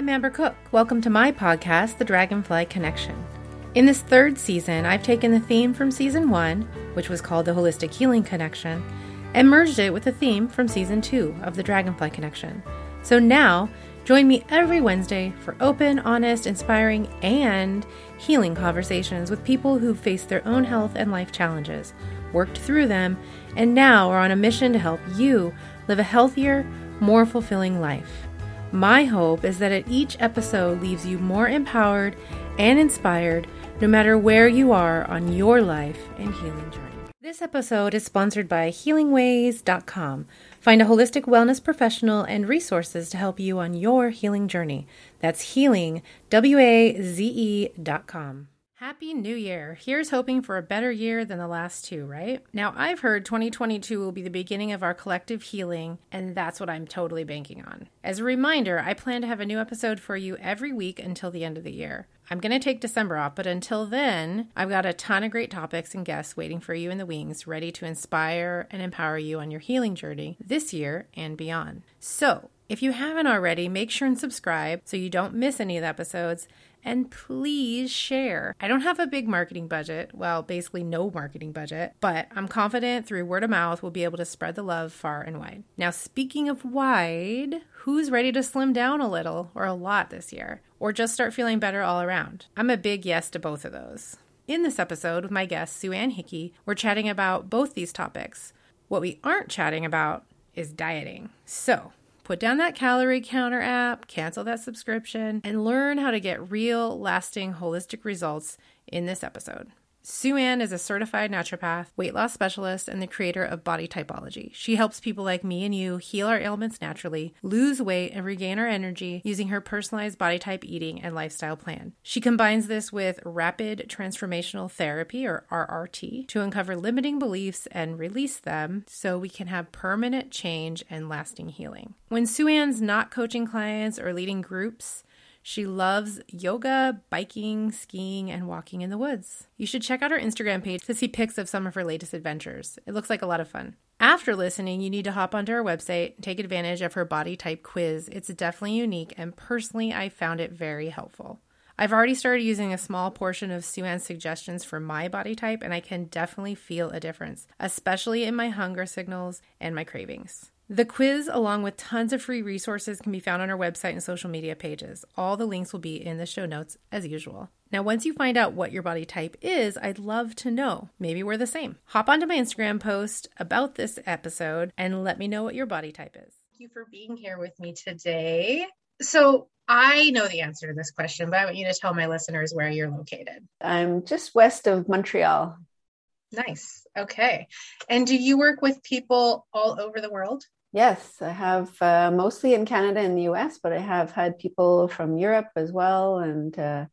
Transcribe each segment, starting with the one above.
I'm Amber Cook. Welcome to my podcast, The Dragonfly Connection. In this third season, I've taken the theme from season one, which was called the Holistic Healing Connection, and merged it with the theme from season two of the Dragonfly Connection. So now, join me every Wednesday for open, honest, inspiring, and healing conversations with people who've faced their own health and life challenges, worked through them, and now are on a mission to help you live a healthier, more fulfilling life. My hope is that each episode leaves you more empowered and inspired no matter where you are on your life and healing journey. This episode is sponsored by HealingWaze.com. Find a holistic wellness professional and resources to help you on your healing journey. That's healing, W A Z E.com. Happy New Year! Here's hoping for a better year than the last two, right? Now, I've heard 2022 will be the beginning of our collective healing, and that's what I'm totally banking on. As a reminder, I plan to have a new episode for you every week until the end of the year. I'm going to take December off, but until then, I've got a ton of great topics and guests waiting for you in the wings, ready to inspire and empower you on your healing journey this year and beyond. So, if you haven't already, make sure and subscribe so you don't miss any of the episodes and please share. I don't have a big marketing budget, well, basically no marketing budget, but I'm confident through word of mouth we'll be able to spread the love far and wide. Now, speaking of wide, who's ready to slim down a little or a lot this year, or just start feeling better all around? I'm a big yes to both of those. In this episode with my guest, Sue Ann Hickey, we're chatting about both these topics. What we aren't chatting about is dieting. So, Put down that calorie counter app, cancel that subscription, and learn how to get real, lasting, holistic results in this episode. Sue Ann is a certified naturopath, weight loss specialist, and the creator of Body Typology. She helps people like me and you heal our ailments naturally, lose weight, and regain our energy using her personalized body type eating and lifestyle plan. She combines this with rapid transformational therapy, or RRT, to uncover limiting beliefs and release them so we can have permanent change and lasting healing. When Sue Ann's not coaching clients or leading groups, she loves yoga, biking, skiing, and walking in the woods. You should check out her Instagram page to see pics of some of her latest adventures. It looks like a lot of fun. After listening, you need to hop onto her website and take advantage of her body type quiz. It's definitely unique, and personally, I found it very helpful. I've already started using a small portion of Sue Ann's suggestions for my body type, and I can definitely feel a difference, especially in my hunger signals and my cravings. The quiz, along with tons of free resources, can be found on our website and social media pages. All the links will be in the show notes as usual. Now, once you find out what your body type is, I'd love to know. Maybe we're the same. Hop onto my Instagram post about this episode and let me know what your body type is. Thank you for being here with me today. So, I know the answer to this question, but I want you to tell my listeners where you're located. I'm just west of Montreal. Nice. Okay. And do you work with people all over the world? Yes, I have uh, mostly in Canada and the US, but I have had people from Europe as well and uh,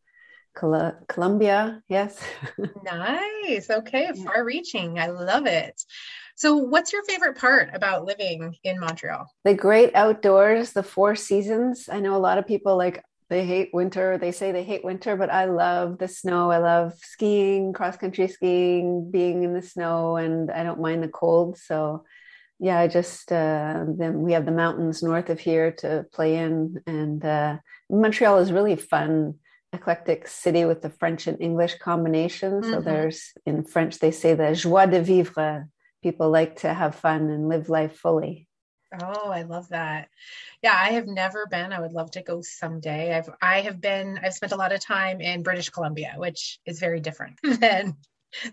Col- Colombia. Yes. nice. Okay. Far reaching. I love it. So, what's your favorite part about living in Montreal? The great outdoors, the four seasons. I know a lot of people like they hate winter. They say they hate winter, but I love the snow. I love skiing, cross country skiing, being in the snow, and I don't mind the cold. So, yeah, I just uh, then we have the mountains north of here to play in, and uh, Montreal is really fun, eclectic city with the French and English combination. Mm-hmm. So there's in French they say the joie de vivre. People like to have fun and live life fully. Oh, I love that. Yeah, I have never been. I would love to go someday. I've I have been I've spent a lot of time in British Columbia, which is very different than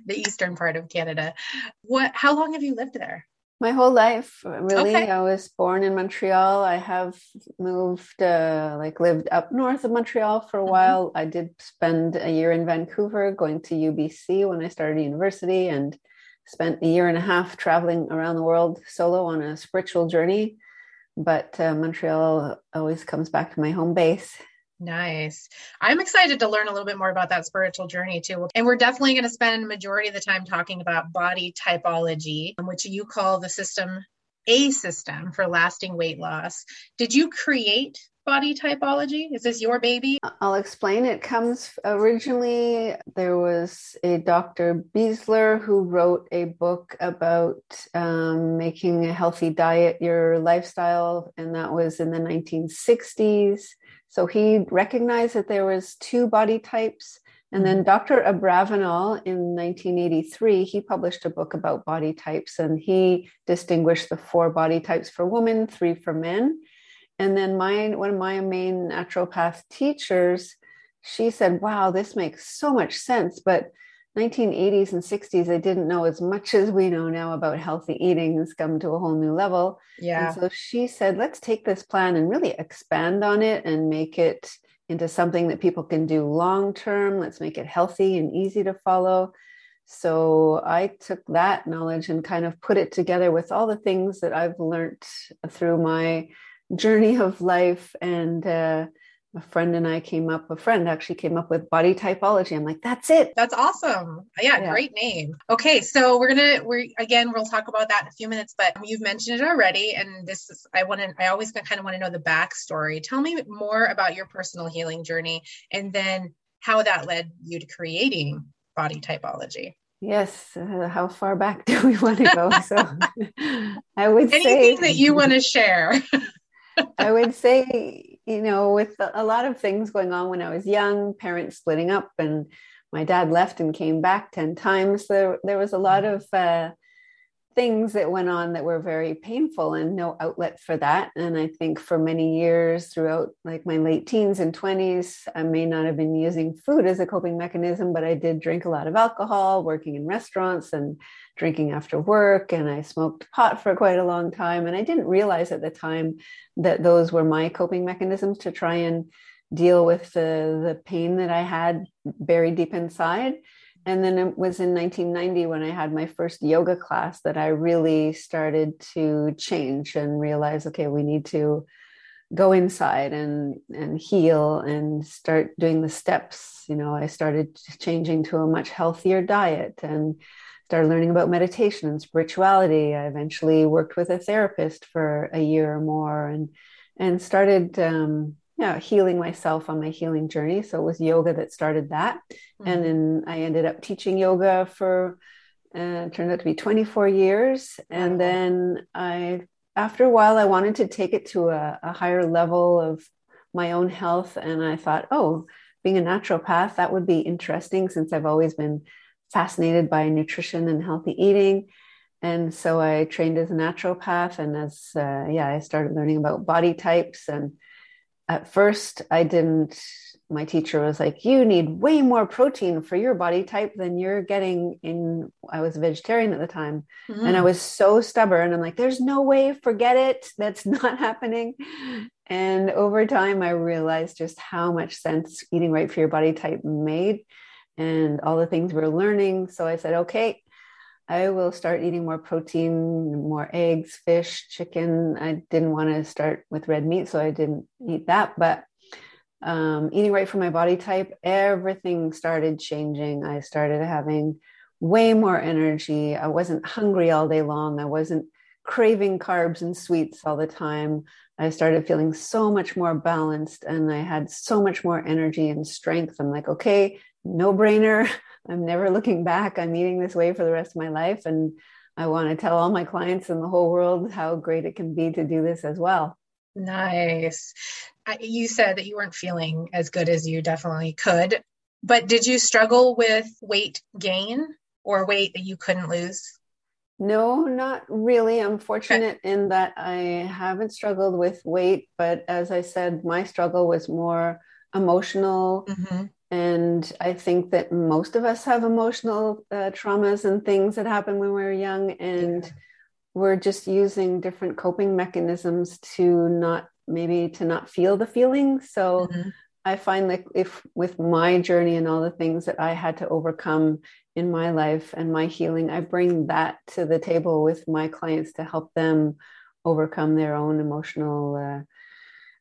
the eastern part of Canada. What how long have you lived there? My whole life really. Okay. i was born in montreal. I have moved uh, like lived up north of montreal for a mm-hmm. while. I did spend a year in vancouver going to ubc when i started university and spent a year and a half traveling around the world solo on a spiritual journey. But uh, montreal always comes back to my home base Nice. I'm excited to learn a little bit more about that spiritual journey too. And we're definitely going to spend majority of the time talking about body typology, which you call the system a system for lasting weight loss. Did you create body typology? Is this your baby? I'll explain. It comes originally, there was a Dr. Bieler who wrote a book about um, making a healthy diet your lifestyle, and that was in the 1960s. So he recognized that there was two body types. And then Dr. Abravanel in 1983, he published a book about body types and he distinguished the four body types for women, three for men. And then my one of my main naturopath teachers, she said, "Wow, this makes so much sense." But 1980s and 60s, I didn't know as much as we know now about healthy eating. It's come to a whole new level. Yeah. And so she said, let's take this plan and really expand on it and make it into something that people can do long term. Let's make it healthy and easy to follow. So I took that knowledge and kind of put it together with all the things that I've learned through my journey of life and uh, a friend and I came up, a friend actually came up with body typology. I'm like, that's it. That's awesome. Yeah, yeah, great name. Okay, so we're gonna we're again we'll talk about that in a few minutes, but you've mentioned it already, and this is I want to I always kind of want to know the backstory. Tell me more about your personal healing journey, and then how that led you to creating body typology. Yes. Uh, how far back do we want to go? So I would anything say, that you want to share. I would say, you know, with a lot of things going on when I was young, parents splitting up, and my dad left and came back 10 times, there, there was a lot of uh, things that went on that were very painful and no outlet for that. And I think for many years throughout like my late teens and 20s, I may not have been using food as a coping mechanism, but I did drink a lot of alcohol, working in restaurants and drinking after work. And I smoked pot for quite a long time. And I didn't realize at the time that those were my coping mechanisms to try and deal with the, the pain that I had buried deep inside and then it was in 1990 when I had my first yoga class that I really started to change and realize, okay, we need to go inside and and heal and start doing the steps. You know, I started changing to a much healthier diet and started learning about meditation and spirituality. I eventually worked with a therapist for a year or more and and started um, you know, healing myself on my healing journey. So it was yoga that started that. Mm-hmm. And then I ended up teaching yoga for, uh, turned out to be 24 years. And then I, after a while, I wanted to take it to a, a higher level of my own health. And I thought, oh, being a naturopath, that would be interesting since I've always been fascinated by nutrition and healthy eating. And so I trained as a naturopath. And as, uh, yeah, I started learning about body types and at first I didn't my teacher was like you need way more protein for your body type than you're getting in I was a vegetarian at the time mm-hmm. and I was so stubborn I'm like there's no way forget it that's not happening and over time I realized just how much sense eating right for your body type made and all the things we we're learning so I said okay I will start eating more protein, more eggs, fish, chicken. I didn't want to start with red meat, so I didn't eat that. But um, eating right for my body type, everything started changing. I started having way more energy. I wasn't hungry all day long. I wasn't craving carbs and sweets all the time. I started feeling so much more balanced and I had so much more energy and strength. I'm like, okay, no brainer. I'm never looking back. I'm eating this way for the rest of my life. And I want to tell all my clients in the whole world how great it can be to do this as well. Nice. You said that you weren't feeling as good as you definitely could, but did you struggle with weight gain or weight that you couldn't lose? No, not really. I'm fortunate okay. in that I haven't struggled with weight, but as I said, my struggle was more emotional mm-hmm. And I think that most of us have emotional uh, traumas and things that happen when we are young, and yeah. we're just using different coping mechanisms to not maybe to not feel the feelings. So mm-hmm. I find that if with my journey and all the things that I had to overcome in my life and my healing, I bring that to the table with my clients to help them overcome their own emotional uh,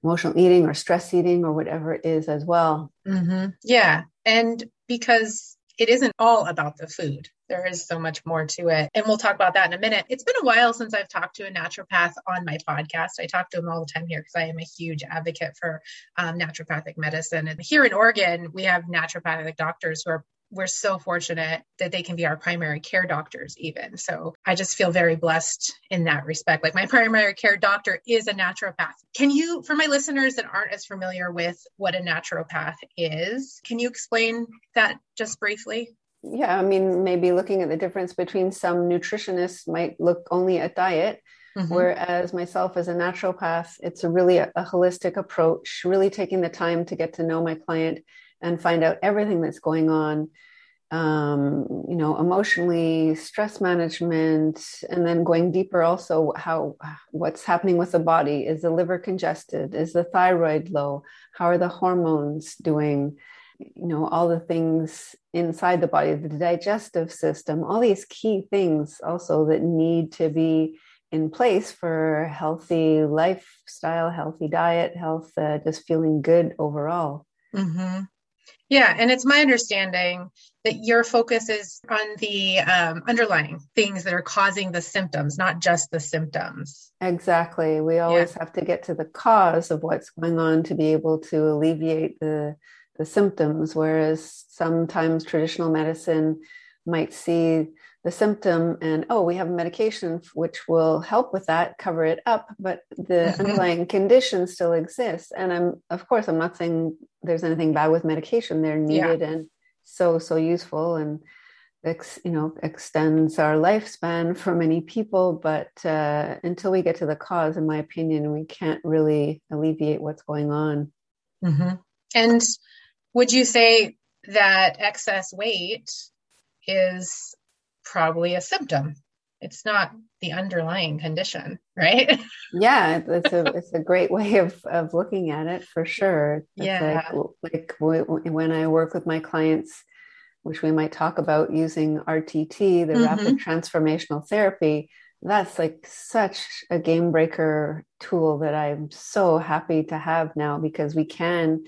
emotional eating or stress eating or whatever it is as well. Mm-hmm. Yeah. And because it isn't all about the food. There is so much more to it. And we'll talk about that in a minute. It's been a while since I've talked to a naturopath on my podcast. I talk to them all the time here because I am a huge advocate for um, naturopathic medicine. And here in Oregon, we have naturopathic doctors who are we're so fortunate that they can be our primary care doctors even. So i just feel very blessed in that respect. Like my primary care doctor is a naturopath. Can you for my listeners that aren't as familiar with what a naturopath is can you explain that just briefly? Yeah i mean maybe looking at the difference between some nutritionists might look only at diet Mm-hmm. Whereas myself as a naturopath, it's a really a, a, holistic approach, really taking the time to get to know my client and find out everything that's going on um, you know emotionally stress management and then going deeper also how what's happening with the body? Is the liver congested? Is the thyroid low? How are the hormones doing? You know all the things inside the body the digestive system all these key things also that need to be in place for healthy lifestyle healthy diet health uh, just feeling good overall. Mm-hmm. Yeah, and it's my understanding that your focus is on the um, underlying things that are causing the symptoms, not just the symptoms. Exactly. We always yeah. have to get to the cause of what's going on to be able to alleviate the the symptoms. Whereas sometimes traditional medicine might see the symptom and oh we have a medication which will help with that cover it up but the underlying condition still exists and i'm of course i'm not saying there's anything bad with medication they're needed yeah. and so so useful and ex, you know extends our lifespan for many people but uh, until we get to the cause in my opinion we can't really alleviate what's going on mm-hmm. and would you say that excess weight is probably a symptom. It's not the underlying condition, right? yeah, it's a it's a great way of of looking at it for sure. It's yeah, like, like when I work with my clients, which we might talk about using RTT, the mm-hmm. rapid transformational therapy. That's like such a game breaker tool that I'm so happy to have now because we can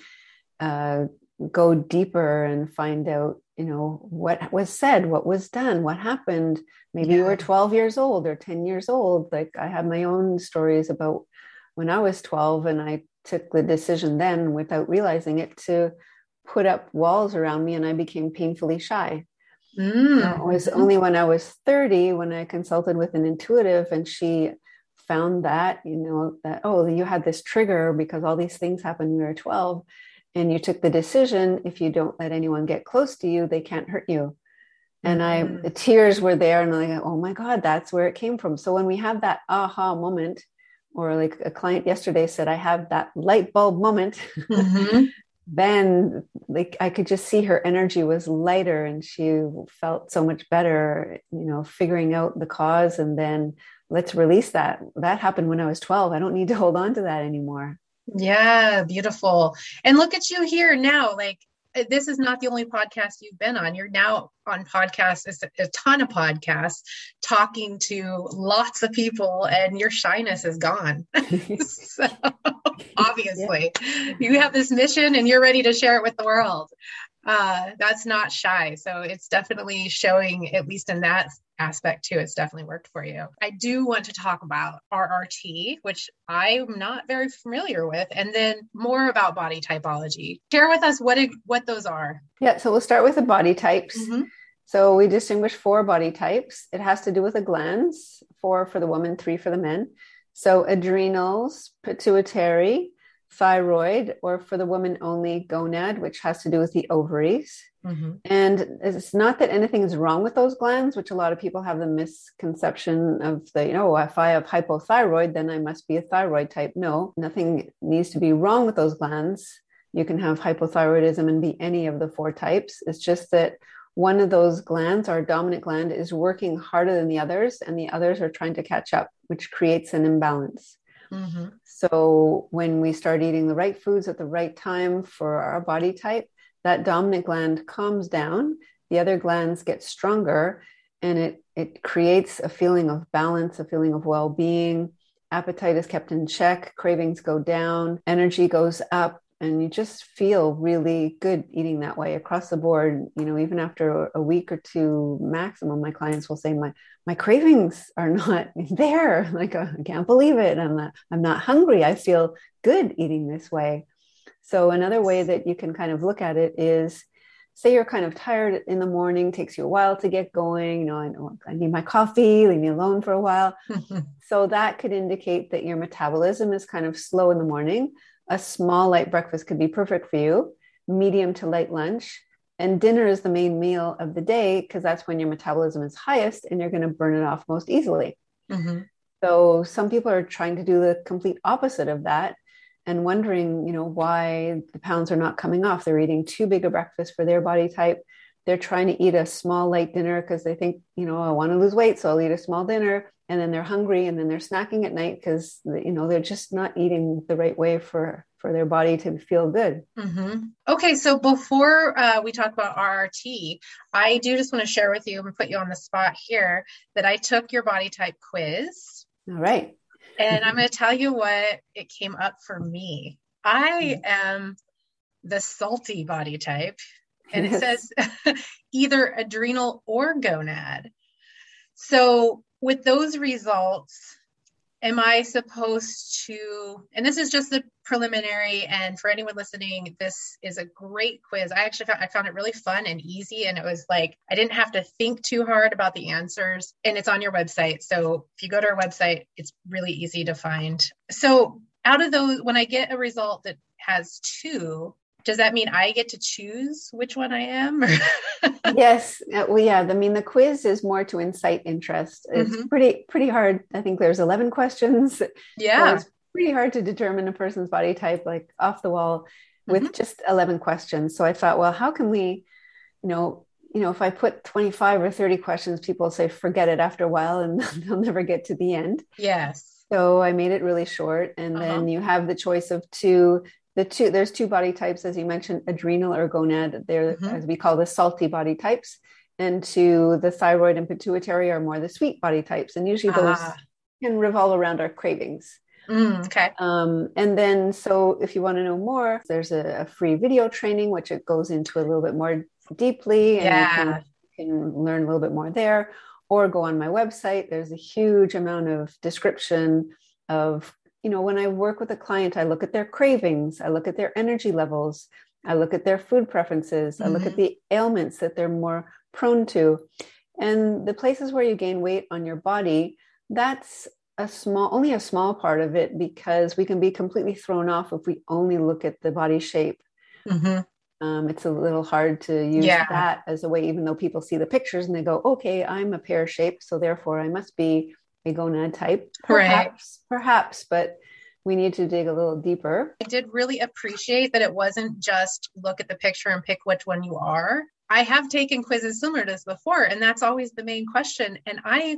uh, go deeper and find out you know what was said what was done what happened maybe yeah. you were 12 years old or 10 years old like i have my own stories about when i was 12 and i took the decision then without realizing it to put up walls around me and i became painfully shy mm. it was only when i was 30 when i consulted with an intuitive and she found that you know that oh you had this trigger because all these things happened when you were 12 and you took the decision if you don't let anyone get close to you they can't hurt you. And i mm-hmm. the tears were there and i'm like oh my god that's where it came from. So when we have that aha moment or like a client yesterday said i have that light bulb moment mm-hmm. then like i could just see her energy was lighter and she felt so much better you know figuring out the cause and then let's release that. That happened when i was 12 i don't need to hold on to that anymore yeah, beautiful. And look at you here now. Like, uh, this is not the only podcast you've been on. You're now on podcasts, a ton of podcasts, talking to lots of people, and your shyness is gone. so, obviously, yeah. you have this mission and you're ready to share it with the world uh, that's not shy. So it's definitely showing, at least in that aspect too, it's definitely worked for you. I do want to talk about RRT, which I'm not very familiar with, and then more about body typology. Share with us what it, what those are. Yeah, so we'll start with the body types. Mm-hmm. So we distinguish four body types. It has to do with the glands, four for the woman, three for the men. So adrenals, pituitary, thyroid, or for the woman only gonad, which has to do with the ovaries. Mm-hmm. And it's not that anything is wrong with those glands, which a lot of people have the misconception of the, you know, if I have hypothyroid, then I must be a thyroid type. No, nothing needs to be wrong with those glands. You can have hypothyroidism and be any of the four types. It's just that one of those glands, our dominant gland, is working harder than the others, and the others are trying to catch up, which creates an imbalance. Mm-hmm. So when we start eating the right foods at the right time for our body type, that dominant gland calms down, the other glands get stronger, and it it creates a feeling of balance, a feeling of well-being. Appetite is kept in check, cravings go down, energy goes up, and you just feel really good eating that way across the board you know even after a week or two maximum my clients will say my my cravings are not there like i can't believe it i'm not i'm not hungry i feel good eating this way so another way that you can kind of look at it is say you're kind of tired in the morning, takes you a while to get going. You know, I know I need my coffee, leave me alone for a while. so that could indicate that your metabolism is kind of slow in the morning. A small light breakfast could be perfect for you, medium to light lunch. And dinner is the main meal of the day because that's when your metabolism is highest and you're going to burn it off most easily. Mm-hmm. So some people are trying to do the complete opposite of that and wondering, you know, why the pounds are not coming off. They're eating too big a breakfast for their body type. They're trying to eat a small light dinner because they think, you know, I want to lose weight, so I'll eat a small dinner. And then they're hungry, and then they're snacking at night because you know they're just not eating the right way for for their body to feel good. Mm-hmm. Okay, so before uh, we talk about RRT, I do just want to share with you and put you on the spot here that I took your body type quiz. All right and I'm going to tell you what it came up for me. I am the salty body type, and it says either adrenal or gonad. So, with those results, am I supposed to? And this is just the preliminary. And for anyone listening, this is a great quiz. I actually found I found it really fun and easy, and it was like I didn't have to think too hard about the answers. And it's on your website, so if you go to our website, it's really easy to find. So out of those, when I get a result that has two, does that mean I get to choose which one I am? yes. Uh, well, yeah. I mean, the quiz is more to incite interest. It's mm-hmm. pretty pretty hard. I think there's 11 questions. Yeah. So it's pretty hard to determine a person's body type, like off the wall, with mm-hmm. just 11 questions. So I thought, well, how can we, you know, you know, if I put 25 or 30 questions, people say forget it after a while and they'll never get to the end. Yes. So I made it really short. And uh-huh. then you have the choice of two the two there's two body types as you mentioned adrenal or gonad. They're mm-hmm. as we call the salty body types. And to the thyroid and pituitary are more the sweet body types. And usually those ah. can revolve around our cravings. Mm, okay. Um, and then so if you want to know more there's a, a, free video training which it goes into a little bit more deeply and yeah. you can, you can learn a little bit more there. Or go on my website. There's a huge amount of description of you know, when I work with a client, I look at their cravings, I look at their energy levels, I look at their food preferences, mm-hmm. I look at mm-hmm. the ailments that they're more prone to. And the places where you gain weight on your body, that's a small, only a small part of it because we can be completely thrown off if we only look at the body shape. Mm-hmm. Um, it's a little hard to use yeah. that as a way, even though people see the pictures and they go, okay, I'm a pear shape, so therefore I must be a gonad type. Perhaps, right. perhaps, but we need to dig a little deeper. I did really appreciate that it wasn't just look at the picture and pick which one you are. I have taken quizzes similar to this before, and that's always the main question. And I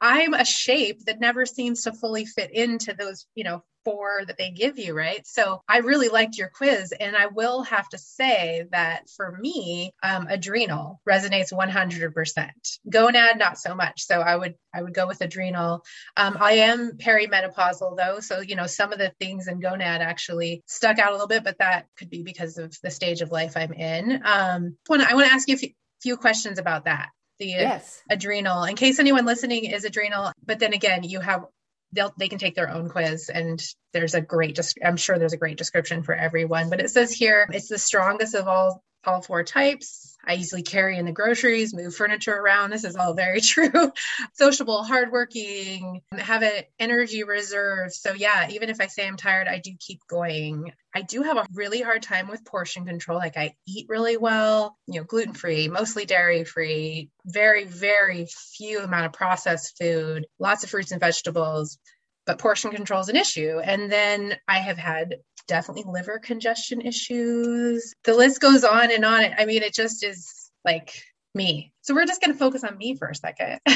I'm a shape that never seems to fully fit into those, you know, four that they give you, right? So I really liked your quiz. And I will have to say that for me, um, adrenal resonates 100%. Gonad, not so much. So I would, I would go with adrenal. Um, I am perimenopausal though. So, you know, some of the things in gonad actually stuck out a little bit, but that could be because of the stage of life I'm in. Um, I want to ask you a few, few questions about that the yes. adrenal in case anyone listening is adrenal but then again you have they'll they can take their own quiz and there's a great just i'm sure there's a great description for everyone but it says here it's the strongest of all all four types. I easily carry in the groceries, move furniture around. This is all very true. Sociable, hardworking, have an energy reserve. So, yeah, even if I say I'm tired, I do keep going. I do have a really hard time with portion control. Like, I eat really well, you know, gluten free, mostly dairy free, very, very few amount of processed food, lots of fruits and vegetables but portion control is an issue. And then I have had definitely liver congestion issues. The list goes on and on. I mean, it just is like me. So we're just going to focus on me for a second.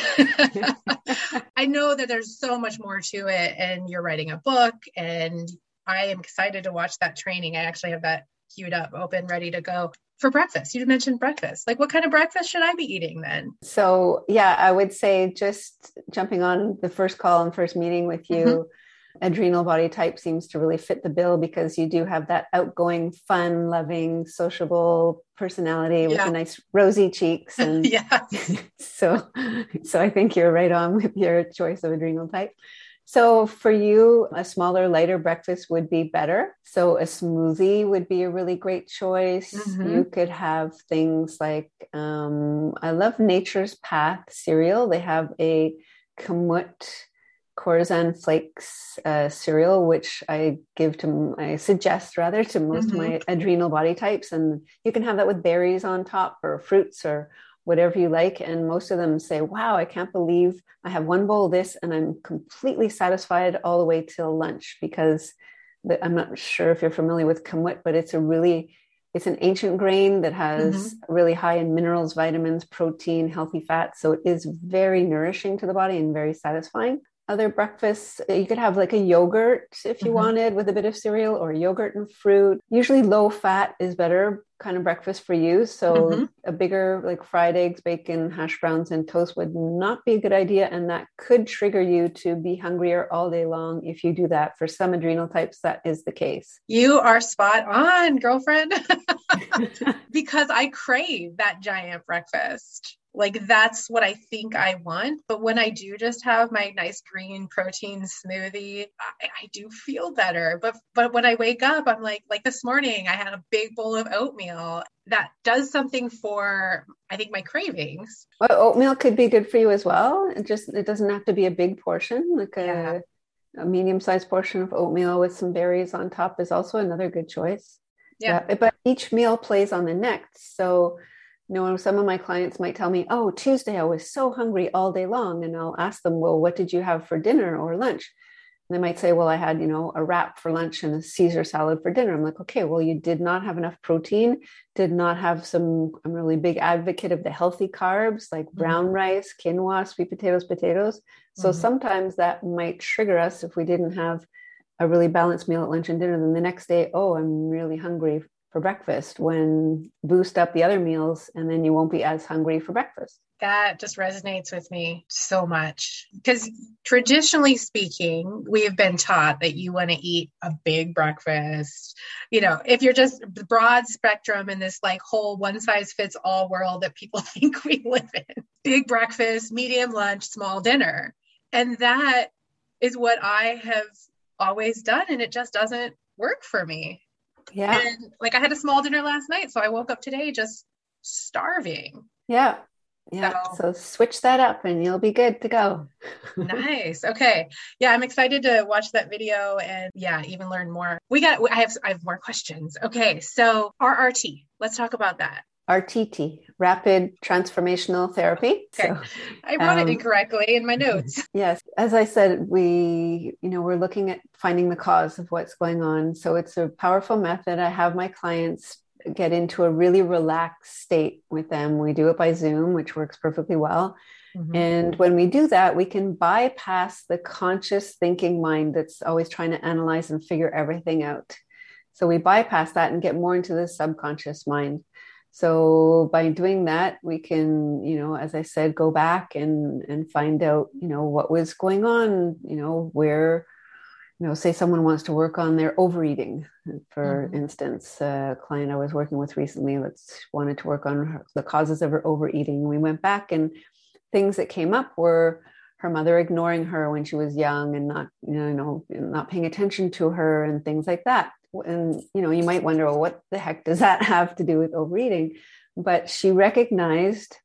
I know that there's so much more to it, and you're writing a book, and I am excited to watch that training. I actually have that queued up, open, ready to go for breakfast. You mentioned breakfast. Like, what kind of breakfast should I be eating then? So, yeah, I would say just jumping on the first call and first meeting with you. Mm-hmm adrenal body type seems to really fit the bill because you do have that outgoing, fun, loving, sociable personality with yeah. nice rosy cheeks. And yeah. so, so I think you're right on with your choice of adrenal type. So for you, a smaller, lighter breakfast would be better. So a smoothie would be a really great choice. Mm-hmm. You could have things like um, I love Nature's Path cereal. They have a kamut khorasan flakes uh, cereal, which I give to, I suggest rather to most mm-hmm. of my adrenal body types. And you can have that with berries on top or fruits or whatever you like. And most of them say, wow, I can't believe I have one bowl of this and I'm completely satisfied all the way till lunch because the, I'm not sure if you're familiar with kamut, but it's a really, it's an ancient grain that has mm-hmm. really high in minerals, vitamins, protein, healthy fats. So it is very nourishing to the body and very satisfying other breakfasts. You could have like a yogurt if you mm-hmm. wanted with a bit of cereal or yogurt and fruit. Usually low fat is better kind of breakfast for you. So mm-hmm. a bigger like fried eggs, bacon, hash browns and toast would not be a good idea and that could trigger you to be hungrier all day long if you do that. For some adrenal types that is the case. You are spot on, girlfriend. because I crave that giant breakfast. Like that's what I think I want. But when I do just have my nice green protein smoothie, I, I, do feel better. But but when I wake up, I'm like like this morning I had a big bowl of oatmeal. That does something for I think my cravings. Well, oatmeal could be good for you as well. It just it doesn't have to be a big portion. Like a, yeah. a medium sized portion of oatmeal with some berries on top is also another good choice. Yeah. yeah. But each meal plays on the next. So you know, some of my clients might tell me, Oh, Tuesday I was so hungry all day long. And I'll ask them, Well, what did you have for dinner or lunch? And they might say, Well, I had, you know, a wrap for lunch and a Caesar salad for dinner. I'm like, Okay, well, you did not have enough protein, did not have some, I'm really big advocate of the healthy carbs like mm-hmm. brown mm-hmm. rice, quinoa, sweet potatoes, potatoes. So mm-hmm. sometimes that might trigger us if we didn't have a really balanced meal at lunch and dinner. Then the next day, oh, I'm really hungry for breakfast when boost up the other meals and then you won't be as hungry for breakfast. That just resonates with me so much. Because traditionally speaking we have been taught that you want to eat a big breakfast. You know if you're just broad spectrum in this like whole one size fits all world that people think we live in big breakfast medium lunch small dinner. And that is what i have always done and it just doesn't work for me yeah. And like I had a small dinner last night, so I woke up today just starving. Yeah. Yeah. So, so switch that up and you'll be good to go. nice. Okay. Yeah, I'm excited to watch that video and yeah, even learn more. We got I have I have more questions. Okay. So RRT. Let's talk about that. RTT, Rapid Transformational Therapy. Okay. So, I wrote um, it incorrectly in my notes. Yes. As I said, we, you know, we're looking at finding the cause of what's going on. So it's a powerful method. I have my clients get into a really relaxed state with them. We do it by Zoom, which works perfectly well. Mm-hmm. And when we do that, we can bypass the conscious thinking mind that's always trying to analyze and figure everything out. So we bypass that and get more into the subconscious mind. So by doing that, we can, you know, as I said, go back and and find out, you know, what was going on, you know, where, you know, say someone wants to work on their overeating, for mm-hmm. instance, a client I was working with recently, let's wanted to work on her, the causes of her overeating. We went back and things that came up were her mother ignoring her when she was young and not, you know, not paying attention to her and things like that and you know you might wonder well what the heck does that have to do with overeating but she recognized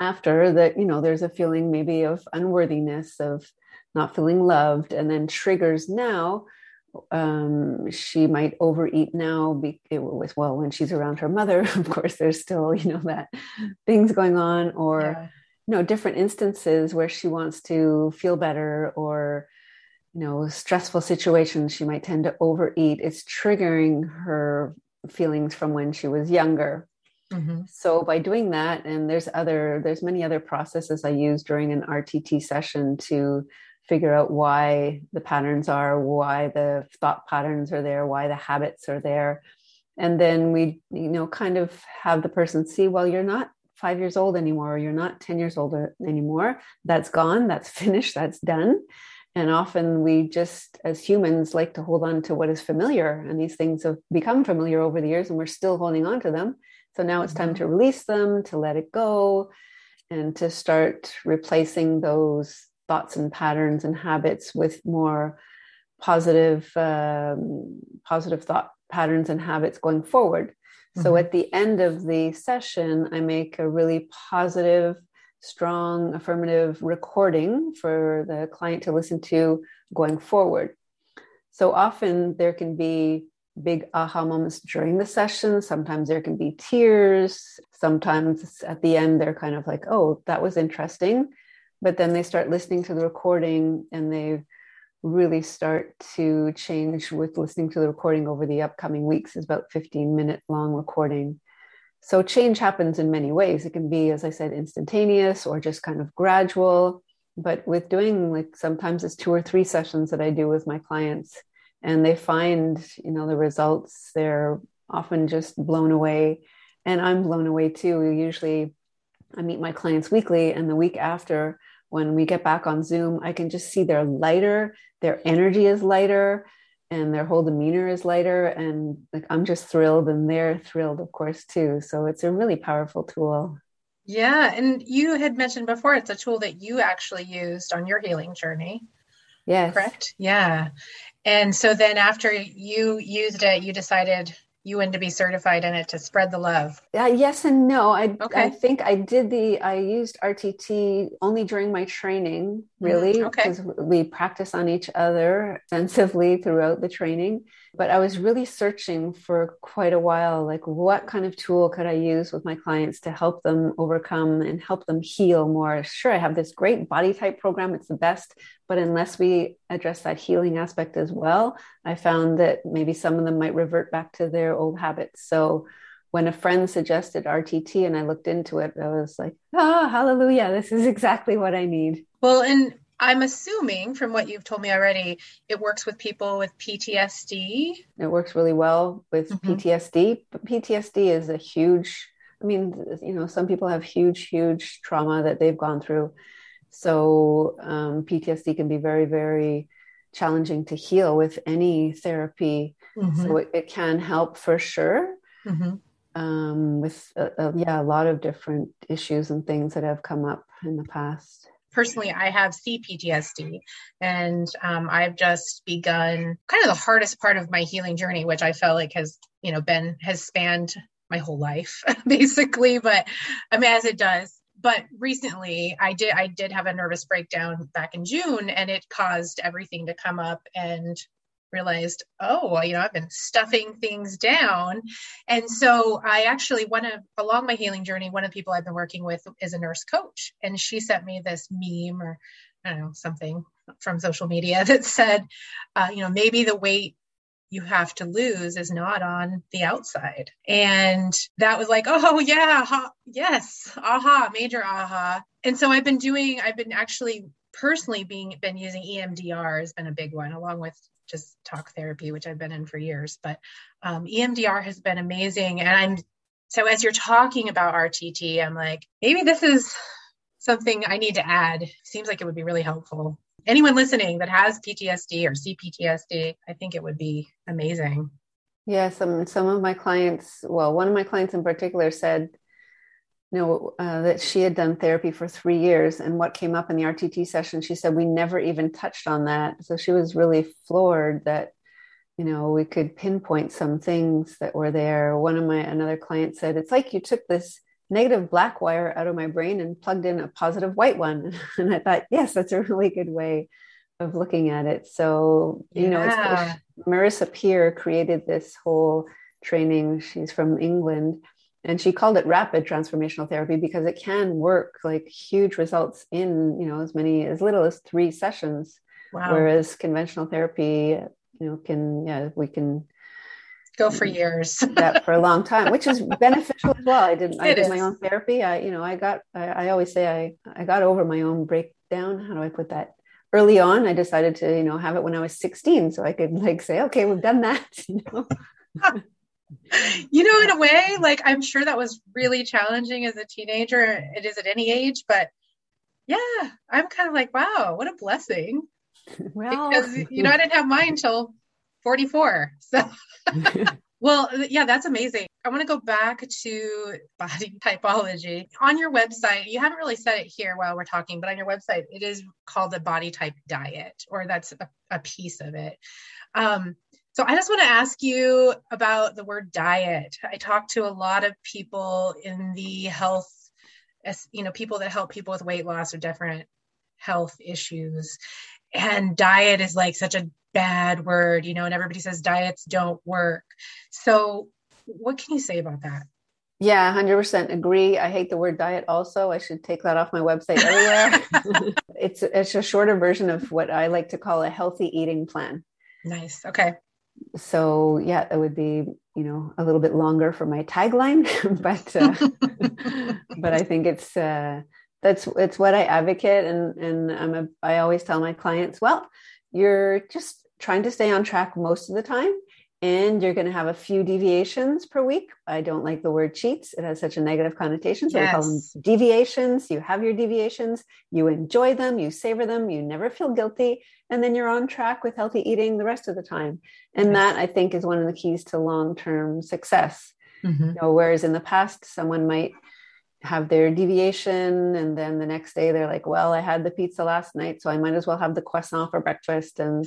after that you know there's a feeling maybe of unworthiness of not feeling loved and then triggers now um, she might overeat now be, it was well when she's around her mother of course there's still you know that things going on or yeah. you know different instances where she wants to feel better or you know stressful situations she might tend to overeat it's triggering her feelings from when she was younger. Mm-hmm. so by doing that and there's other there's many other processes i use during an rtt session to figure out why the patterns are why the thought patterns are there why the habits are there. And then we you know kind of have the person see well you're not five years old anymore or you're not 10 years old anymore. That's gone that's finished that's done and often we just, as humans, like to hold on to what is familiar. And these things have become familiar over the years and we're still holding on to them. So now it's time mm-hmm. to release them, to let it go, and to start replacing those thoughts and patterns and habits with more positive um, positive thought patterns and habits going forward mm-hmm. so at the end of the session i make a really positive strong affirmative recording for the client to listen to going forward so often there can be big aha moments during the session. Sometimes there can be tears. Sometimes at the end, they're kind of like, oh, that was interesting. But then they start listening to the recording and they really start to change with listening to the recording over the upcoming weeks. It's about 15 minute long recording. So change happens in many ways. It can be, as I said, instantaneous or just kind of gradual. But with doing like sometimes it's two or three sessions that I do with my clients, and they find you know the results they're often just blown away and i'm blown away too usually i meet my clients weekly and the week after when we get back on zoom i can just see they're lighter their energy is lighter and their whole demeanor is lighter and like i'm just thrilled and they're thrilled of course too. So it's a really powerful tool. Yeah and you had mentioned before it's a tool that you actually used on your healing journey yes. correct? Yeah. And so then after you used it, you decided you wanted to be certified in it to spread the love. Uh, yes and no. I, okay. I think I did the, I used RTT only during my training, really, because okay. we practice on each other extensively throughout the training but I was really searching for quite a while like, what kind of tool could I use with my clients to help them overcome and help them heal more? Sure, I have this great body type program, it's the best, but unless we address that healing aspect as well, I found that maybe some of them might revert back to their old habits. So, when a friend suggested RTT and I looked into it, I was like, ah, oh, hallelujah, this is exactly what I need. Well, and I'm assuming from what you've told me already, it works with people with PTSD. It works really well with mm-hmm. PTSD. But PTSD is a huge, I mean, you know, some people have huge, huge trauma that they've gone through. So um, PTSD can be very, very challenging to heal with any therapy. Mm-hmm. So it, it, can help for sure. Mm-hmm. Um, with uh, uh, yeah, a lot of different issues and things that have come up in the past personally, I have CPTSD, and um, I've just begun kind of the hardest part of my healing journey, which I felt like has, you know, been has spanned my whole life, basically. But I mean, as it does. But recently, I did I did have a nervous breakdown back in June, and it caused everything to come up and realized, oh, well, you know, I've been stuffing things down. And so I actually, one of, along my healing journey, one of the people I've been working with is a nurse coach. And she sent me this meme or, I don't know, something from social media that said, uh, you know, maybe the weight you have to lose is not on the outside. And that was like, oh, yeah, ha, yes, aha, major aha. And so I've been doing, I've been actually personally being been using EMDR has been a big one along with just talk therapy, which I've been in for years. But um, EMDR has been amazing. And I'm so as you're talking about RTT, I'm like, maybe this is something I need to add. Seems like it would be really helpful. Anyone listening that has PTSD or CPTSD, I think it would be amazing. Yeah, some some of my clients, well, one of my clients in particular said know uh, that she had done therapy for three years and what came up in the rtt session she said we never even touched on that. So she was really floored that you know we could pinpoint some things that were there. One of my another client said it's like you took this negative black wire out of my brain and plugged in a positive white one. And i thought yes that's a really good way of looking at it. So you yeah. know Marisa Peer created this whole training. She's from england and she called it rapid transformational therapy because it can work like huge results in you know as many as little as three sessions. Wow. whereas conventional therapy you know can yeah we can go for years. that for a long time which is beneficial as well. I did i did my own therapy. I you know i got I, I always say i i got over my own breakdown. How do i put that? Early on i decided to you know have it when i was 16 so i could like say okay we've done that you know you know, in a way, like I'm sure that was really challenging as a teenager. It is at any age, but yeah, I'm kind of like, wow, what a blessing. Well, because you know, I didn't have mine till 44. So Well, yeah, that's amazing. I want to go back to body typology. On your website, you haven't really said it here while we're talking, but on your website, it is called the body type diet, or that's a, a piece of it. Um, so I just want to ask you about the word diet. I talk to a lot of people in the health, you know, people that help people with weight loss or different health issues. And diet is like such a bad word, you know, and everybody says diets don't work. So what can you say about that? Yeah, 100% agree. I hate the word diet also. I should take that off my website everywhere. it's it's a shorter version of what I like to call a healthy eating plan. Nice. Okay so yeah, it would be you know a little bit longer for my tagline, but uh, but I think it's uh, that's it's what I advocate, and and I'm a I always tell my clients, well, you're just trying to stay on track most of the time and you're going to have a few deviations per week. I don't like the word cheats. It has such a negative connotation. So yes. we call them deviations. You have your deviations, you enjoy them, you savor them, you never feel guilty, and then you're on track with healthy eating the rest of the time. And yes. that I think is one of the keys to long-term success. Mm-hmm. You know, whereas in the past, someone might have their deviation and then the next day they're like, well, I had the pizza last night, so I might as well have the croissant for breakfast and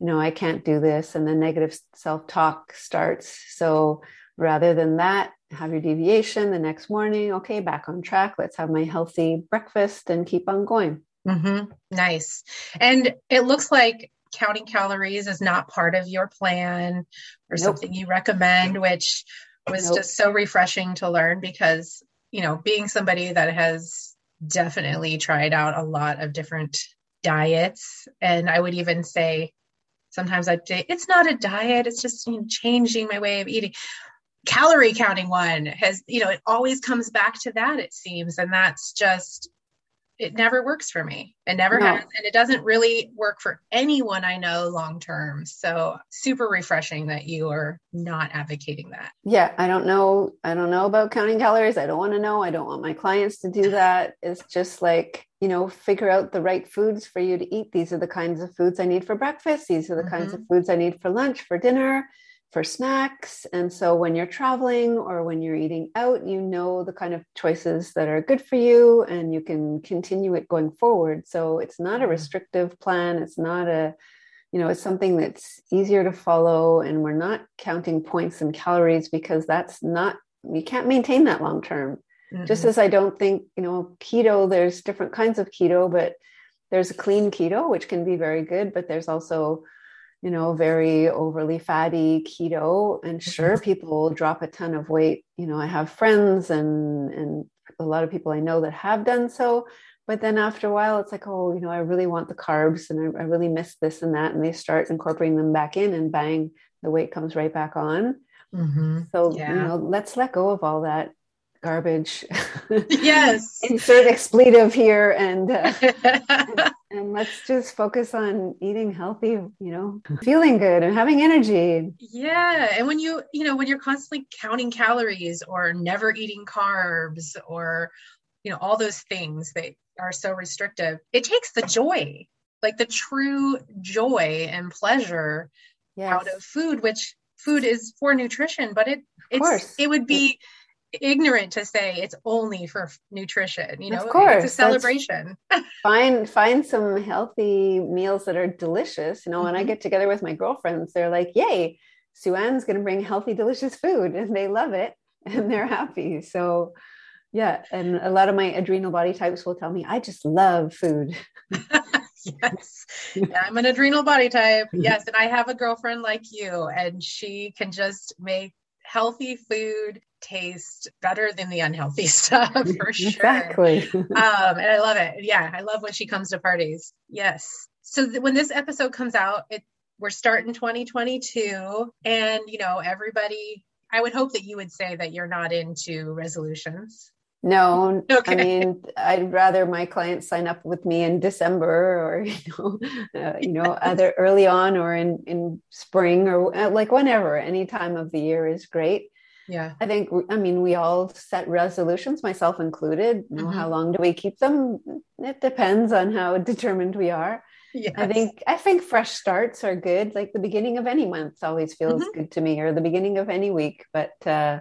you know, I can't do this. And the negative self talk starts. So rather than that, have your deviation the next morning. Okay, back on track. Let's have my healthy breakfast and keep on going. Mm-hmm. Nice. And it looks like counting calories is not part of your plan or nope. something you recommend, which was nope. just so refreshing to learn because, you know, being somebody that has definitely tried out a lot of different diets, and I would even say sometimes I'd say it's not a diet, it's just you know, changing my way of eating. Calorie counting one has, you know, it always comes back to that, it seems. And that's just it never works for me. It never no. has. And it doesn't really work for anyone I know long term. So super refreshing that you are not advocating that. Yeah. I don't know. I don't know about counting calories. I don't want to know. I don't want my clients to do that. It's just like, you know, figure out the right foods for you to eat. These are the kinds of foods I need for breakfast. These are the mm-hmm. kinds of foods I need for lunch, for dinner for snacks. And so when you're traveling or when you're eating out, you know the kind of choices that are good for you and you can continue it going forward. So it's not a mm-hmm. restrictive plan. It's not a, you know, it's something that's easier to follow. And we're not counting points and calories because that's not, you can't maintain that long term. Mm-hmm. Just as I don't think, you know, keto, there's different kinds of keto, but there's a clean keto, which can be very good, but there's also you know, very overly fatty keto. And sure, mm-hmm. people drop a ton of weight. You know, I have friends and and a lot of people I know that have done so. But then after a while, it's like, oh, you know, I really want the carbs and I, I really miss this and that. And they start incorporating them back in and bang, the weight comes right back on. Mm-hmm. So, yeah. you know, let's let go of all that garbage. Yes. Insert expletive here and, uh, and, and let's just focus on eating healthy, you know, feeling good and having energy. Yeah. And when you, you know, when you're constantly counting calories or never eating carbs or, you know, all those things that are so restrictive, it takes the joy, like the true joy and pleasure yes. out of food, which food is for nutrition, but it, it's, it would be, ignorant to say it's only for nutrition you know of course it's a celebration. find find some healthy meals that are delicious. You know mm-hmm. when i mm-hmm. get together with my girlfriends they're like yay sue-anne's going to bring healthy delicious food and they love it and they're happy. So yeah and a lot of my adrenal body types will tell me i just love food. Yes. Yeah, i'm an adrenal body type. Yes and i have a girlfriend like you and she can just make healthy food tastes better than the unhealthy stuff for sure. Exactly. um, and I love it. Yeah, I love when she comes to parties. Yes. So th- when this episode comes out, it we're starting 2022, and you know everybody. I would hope that you would say that you're not into resolutions. No, okay. I mean, I'd rather my clients sign up with me in December or you know, uh, you know, either early on or in in spring or uh, like whenever. Any time of the year is great. Yeah, I think. I mean, we all set resolutions, myself included. You know, mm-hmm. how long do we keep them? It depends on how determined we are. yes. I think I think fresh starts are good. Like the beginning of any month always feels mm-hmm. good to me, or the beginning of any week. But uh,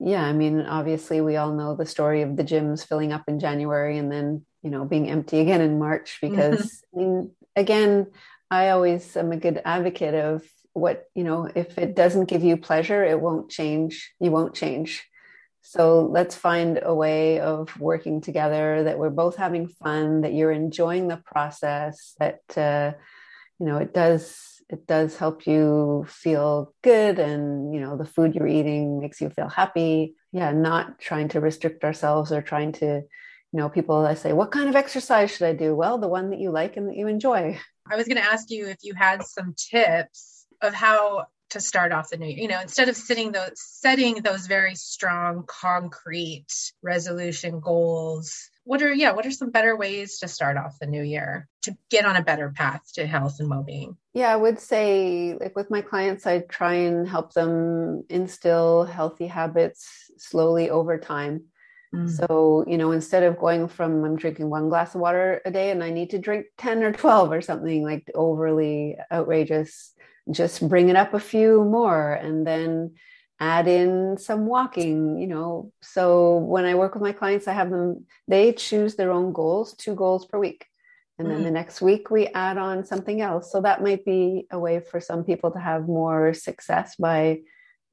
yeah, I mean, obviously, we all know the story of the gyms filling up in January and then you know being empty again in March. Because. I mean, again, I always am a good advocate of what you know. If it doesn't give you pleasure, it won't change. You won't change so let's find a way of working together that we're both having fun, that you're enjoying the process, that uh, you know it does it does help you feel good, and you know the food you're eating makes you feel happy. Yeah, not trying to restrict ourselves or trying to, you know, people I say, what kind of exercise should I do? Well, the one that you like and that you enjoy. I was going to ask you if you had some tips of how to start off the new year you know instead of sitting those setting those very strong concrete resolution goals what are yeah what are some better ways to start off the new year to get on a better path to health and well-being yeah i would say like with my clients i try and help them instill healthy habits slowly over time mm. so you know instead of going from i'm drinking one glass of water a day and i need to drink 10 or 12 or something like overly outrageous just bring it up a few more and then add in some walking you know? So when i work with my clients i have them they choose their own goals two goals per week. And then mm. the next week we add on something else. So that might be a way for some people to have more success by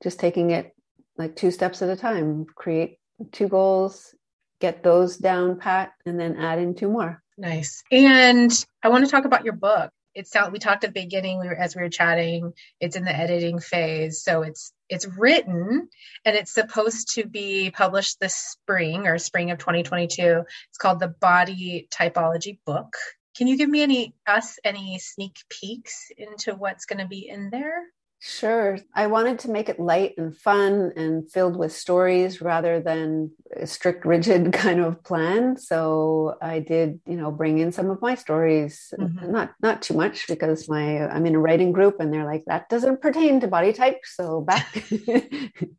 just taking it like two steps at a time. Create two goals get those down pat and then add in two more. Nice. And i want to talk about your book it's out we talked at the beginning we were, as we were chatting it's in the editing phase so it's it's written and it's supposed to be published this spring or spring of 2022 it's called the body typology book. Can you give me any us any sneak peeks into what's going to be in there Sure. I wanted to make it light and fun and filled with stories rather than a strict, rigid kind of plan. So I did, you know, bring in some of my stories, mm-hmm. not not too much because my I'm in a writing group and they're like that doesn't pertain to body types. So back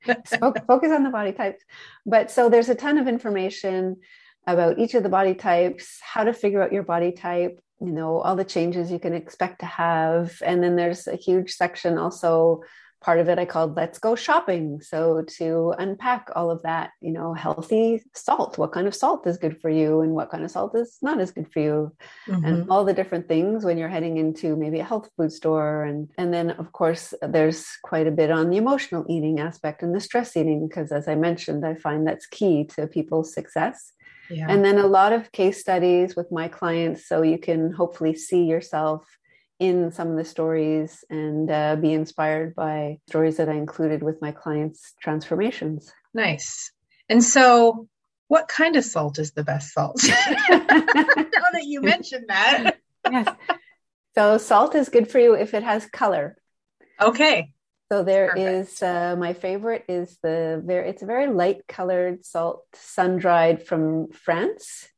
focus on the body types. But so there's a ton of information about each of the body types, how to figure out your body type, you know all the changes you can expect to have. And then there's a huge section also part of it i called let's go shopping. So to unpack all of that you know healthy salt what kind of salt is good for you and what kind of salt is not as good for you? Mm-hmm. and all the different things when you're heading into maybe a health food store. And and then of course there's quite a bit on the emotional eating aspect and the stress eating because as i mentioned i find that's key to people's success yeah. And then a lot of case studies with my clients, so you can hopefully see yourself in some of the stories and uh, be inspired by stories that I included with my clients' transformations. Nice. And so, what kind of salt is the best salt? now that you mentioned that. yes. So, salt is good for you if it has color. Okay. So there Perfect. is uh, my favorite is the very it's a very light colored salt sun dried from France.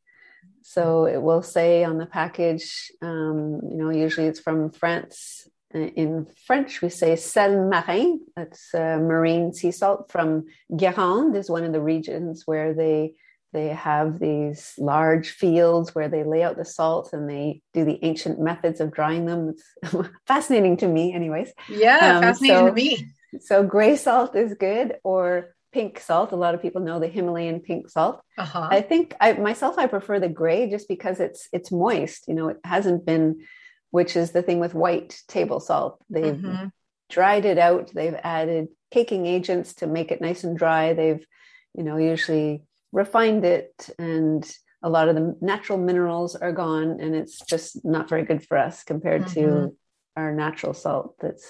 So it will say on the package, um, you know, usually it's from France. In French, we say sel marin. That's uh, marine sea salt from Guérande. Is one of the regions where they they have these large fields where they lay out the salt and they do the ancient methods of drying them. It's fascinating to me, anyways. Yeah, um, fascinating so, to me. So gray salt is good, or pink salt. A lot of people know the Himalayan pink salt. Uh-huh. I think I myself I prefer the gray just because it's it's moist. You know, it hasn't been, which is the thing with white table salt. They've mm-hmm. dried it out. They've added caking agents to make it nice and dry. They've, you know, usually refined it and a lot of the natural minerals are gone and it's just not very good for us compared mm-hmm. to our natural salt that's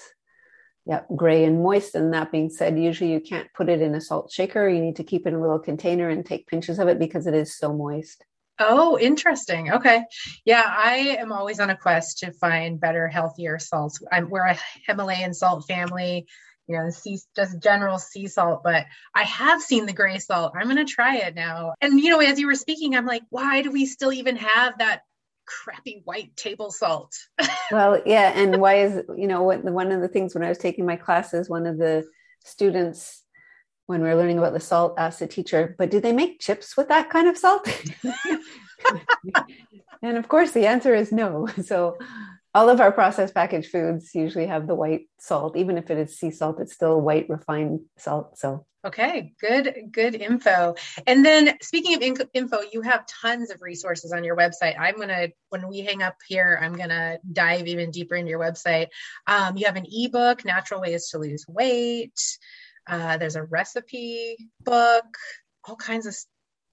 yeah gray and moist. And that being said usually you can't put it in a salt shaker. You need to keep it in a little container and take pinches of it because it is so moist. Oh interesting. Okay. Yeah i am always on a quest to find better healthier salts. I'm, we're a himalayan salt family you know, sea, just general sea salt, but I have seen the gray salt. I'm going to try it now. And, you know, as you were speaking, I'm like, why do we still even have that crappy white table salt? well, yeah. And why is, you know, what, one of the things when I was taking my classes, one of the students, when we were learning about the salt, asked the teacher, but do they make chips with that kind of salt? And of course, the answer is no. So, all of our processed packaged foods usually have the white salt. Even if it is sea salt, it's still white refined salt. So, Okay, good, good info. And then speaking of info, you have tons of resources on your website. I'm gonna, when we hang up here, I'm gonna dive even deeper into your website. Um, you have an ebook, Natural Ways to Lose Weight. Uh, there's a recipe book, all kinds of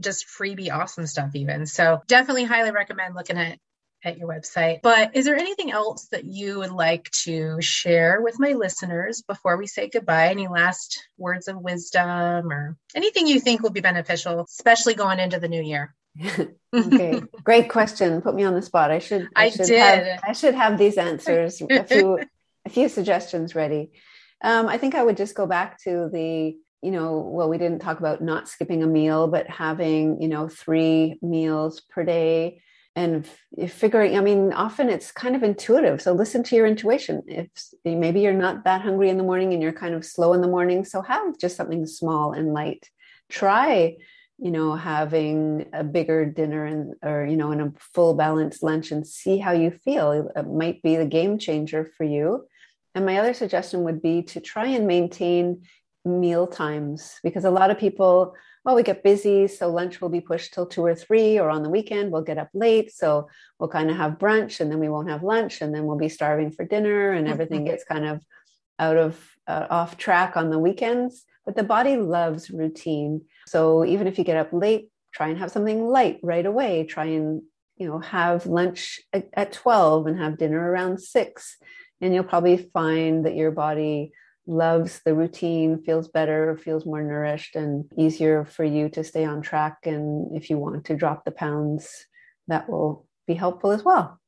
just freebie awesome stuff even. So definitely highly recommend looking at at your website. But is there anything else that you would like to share with my listeners before we say goodbye? Any last words of wisdom or anything you think will be beneficial, especially going into the new year? okay, great question. Put me on the spot. I should. I, I should did. Have, I should have these answers. a few, a few suggestions ready. Um, I think I would just go back to the you know, well, we didn't talk about not skipping a meal, but having, you know, three meals per day and figuring i mean often it's kind of intuitive so listen to your intuition. If maybe you're not that hungry in the morning and you're kind of slow in the morning so have just something small and light. Try you know having a bigger dinner and or you know in a full balanced lunch and see how you feel. It might be the game changer for you. And my other suggestion would be to try and maintain meal times because a lot of people well, we get busy, so lunch will be pushed till two or three, or on the weekend we'll get up late, so we'll kind of have brunch, and then we won't have lunch, and then we'll be starving for dinner, and everything gets kind of out of uh, off track on the weekends. But the body loves routine, so even if you get up late, try and have something light right away. Try and you know have lunch at, at twelve and have dinner around six, and you'll probably find that your body loves the routine, feels better, feels more nourished, and easier for you to stay on track. And if you want to drop the pounds, that will be helpful as well.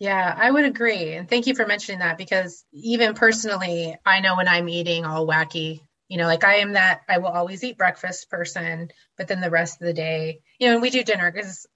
Yeah, I would agree. And thank you for mentioning that because even personally, I know when I'm eating all wacky, you know, like I am that I will always eat breakfast person, but then the rest of the day, you know, and we do dinner because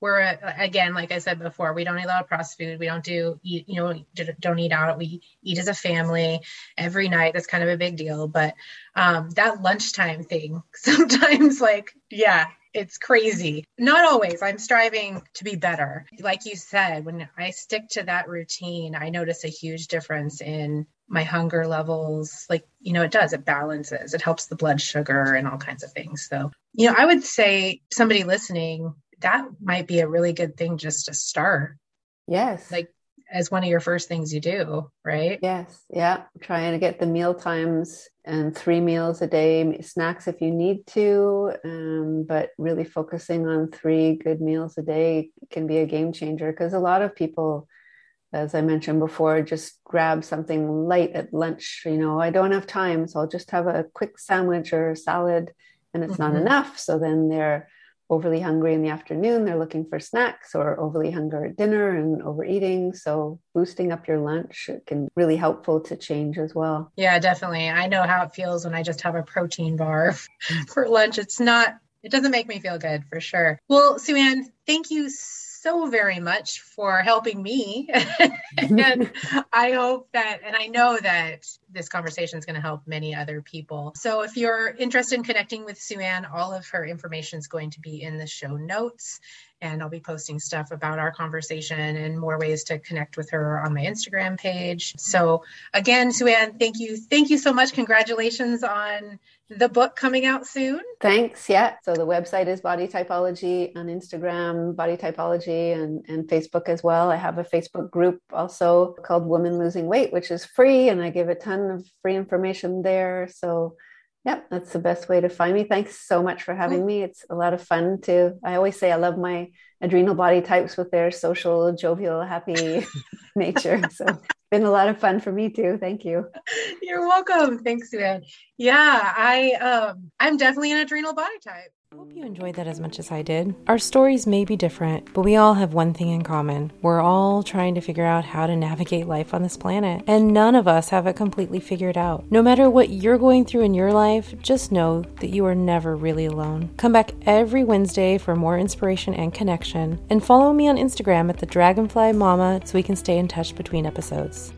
we're again like i said before we don't eat a lot of processed food. We don't do eat you know don't eat out. We eat as a family every night. That's kind of a big deal. But um, that lunchtime thing sometimes like yeah it's crazy. Not always. I'm striving to be better. Like you said when i stick to that routine i notice a huge difference in my hunger levels. Like you know it does. It balances. It helps the blood sugar and all kinds of things. So you know i would say somebody listening that might be a really good thing just to start. Yes. Like as one of your first things you do, right? Yes. Yeah. Trying to get the meal times and three meals a day, snacks if you need to, um, but really focusing on three good meals a day can be a game changer because a lot of people, as I mentioned before, just grab something light at lunch. You know, I don't have time, so I'll just have a quick sandwich or salad, and it's mm-hmm. not enough. So then they're overly hungry in the afternoon, they're looking for snacks, or overly hungry at dinner and overeating. So, boosting up your lunch can really helpful to change as well. Yeah, definitely. I know how it feels when I just have a protein bar for lunch. It's not, it doesn't make me feel good for sure. Well, Sue-Anne, thank you so so very much for helping me. and I hope that, and I know that this conversation is going to help many other people. So if you're interested in connecting with Sue-Anne, all of her information is going to be in the show notes. And I'll be posting stuff about our conversation and more ways to connect with her on my Instagram page. So again, Sue-Anne, thank you. Thank you so much. Congratulations on the book coming out soon. Thanks. Yeah. So the website is Bodytypology on Instagram, Bodytypology, and, and Facebook as well. I have a Facebook group also called Women Losing Weight, which is free, and I give a ton of free information there. So, yeah, that's the best way to find me. Thanks so much for having me. It's a lot of fun to. I always say I love my adrenal body types with their social, jovial, happy nature. So been a lot of fun for me too. Thank you. You're welcome. Thanks, Sue Yeah, I um I'm definitely an adrenal body type. I hope you enjoyed that as much as I did. Our stories may be different, but we all have one thing in common. We're all trying to figure out how to navigate life on this planet, and none of us have it completely figured out. No matter what you're going through in your life, just know that you are never really alone. Come back every Wednesday for more inspiration and connection, and follow me on Instagram at the Dragonfly Mama so we can stay in touch between episodes.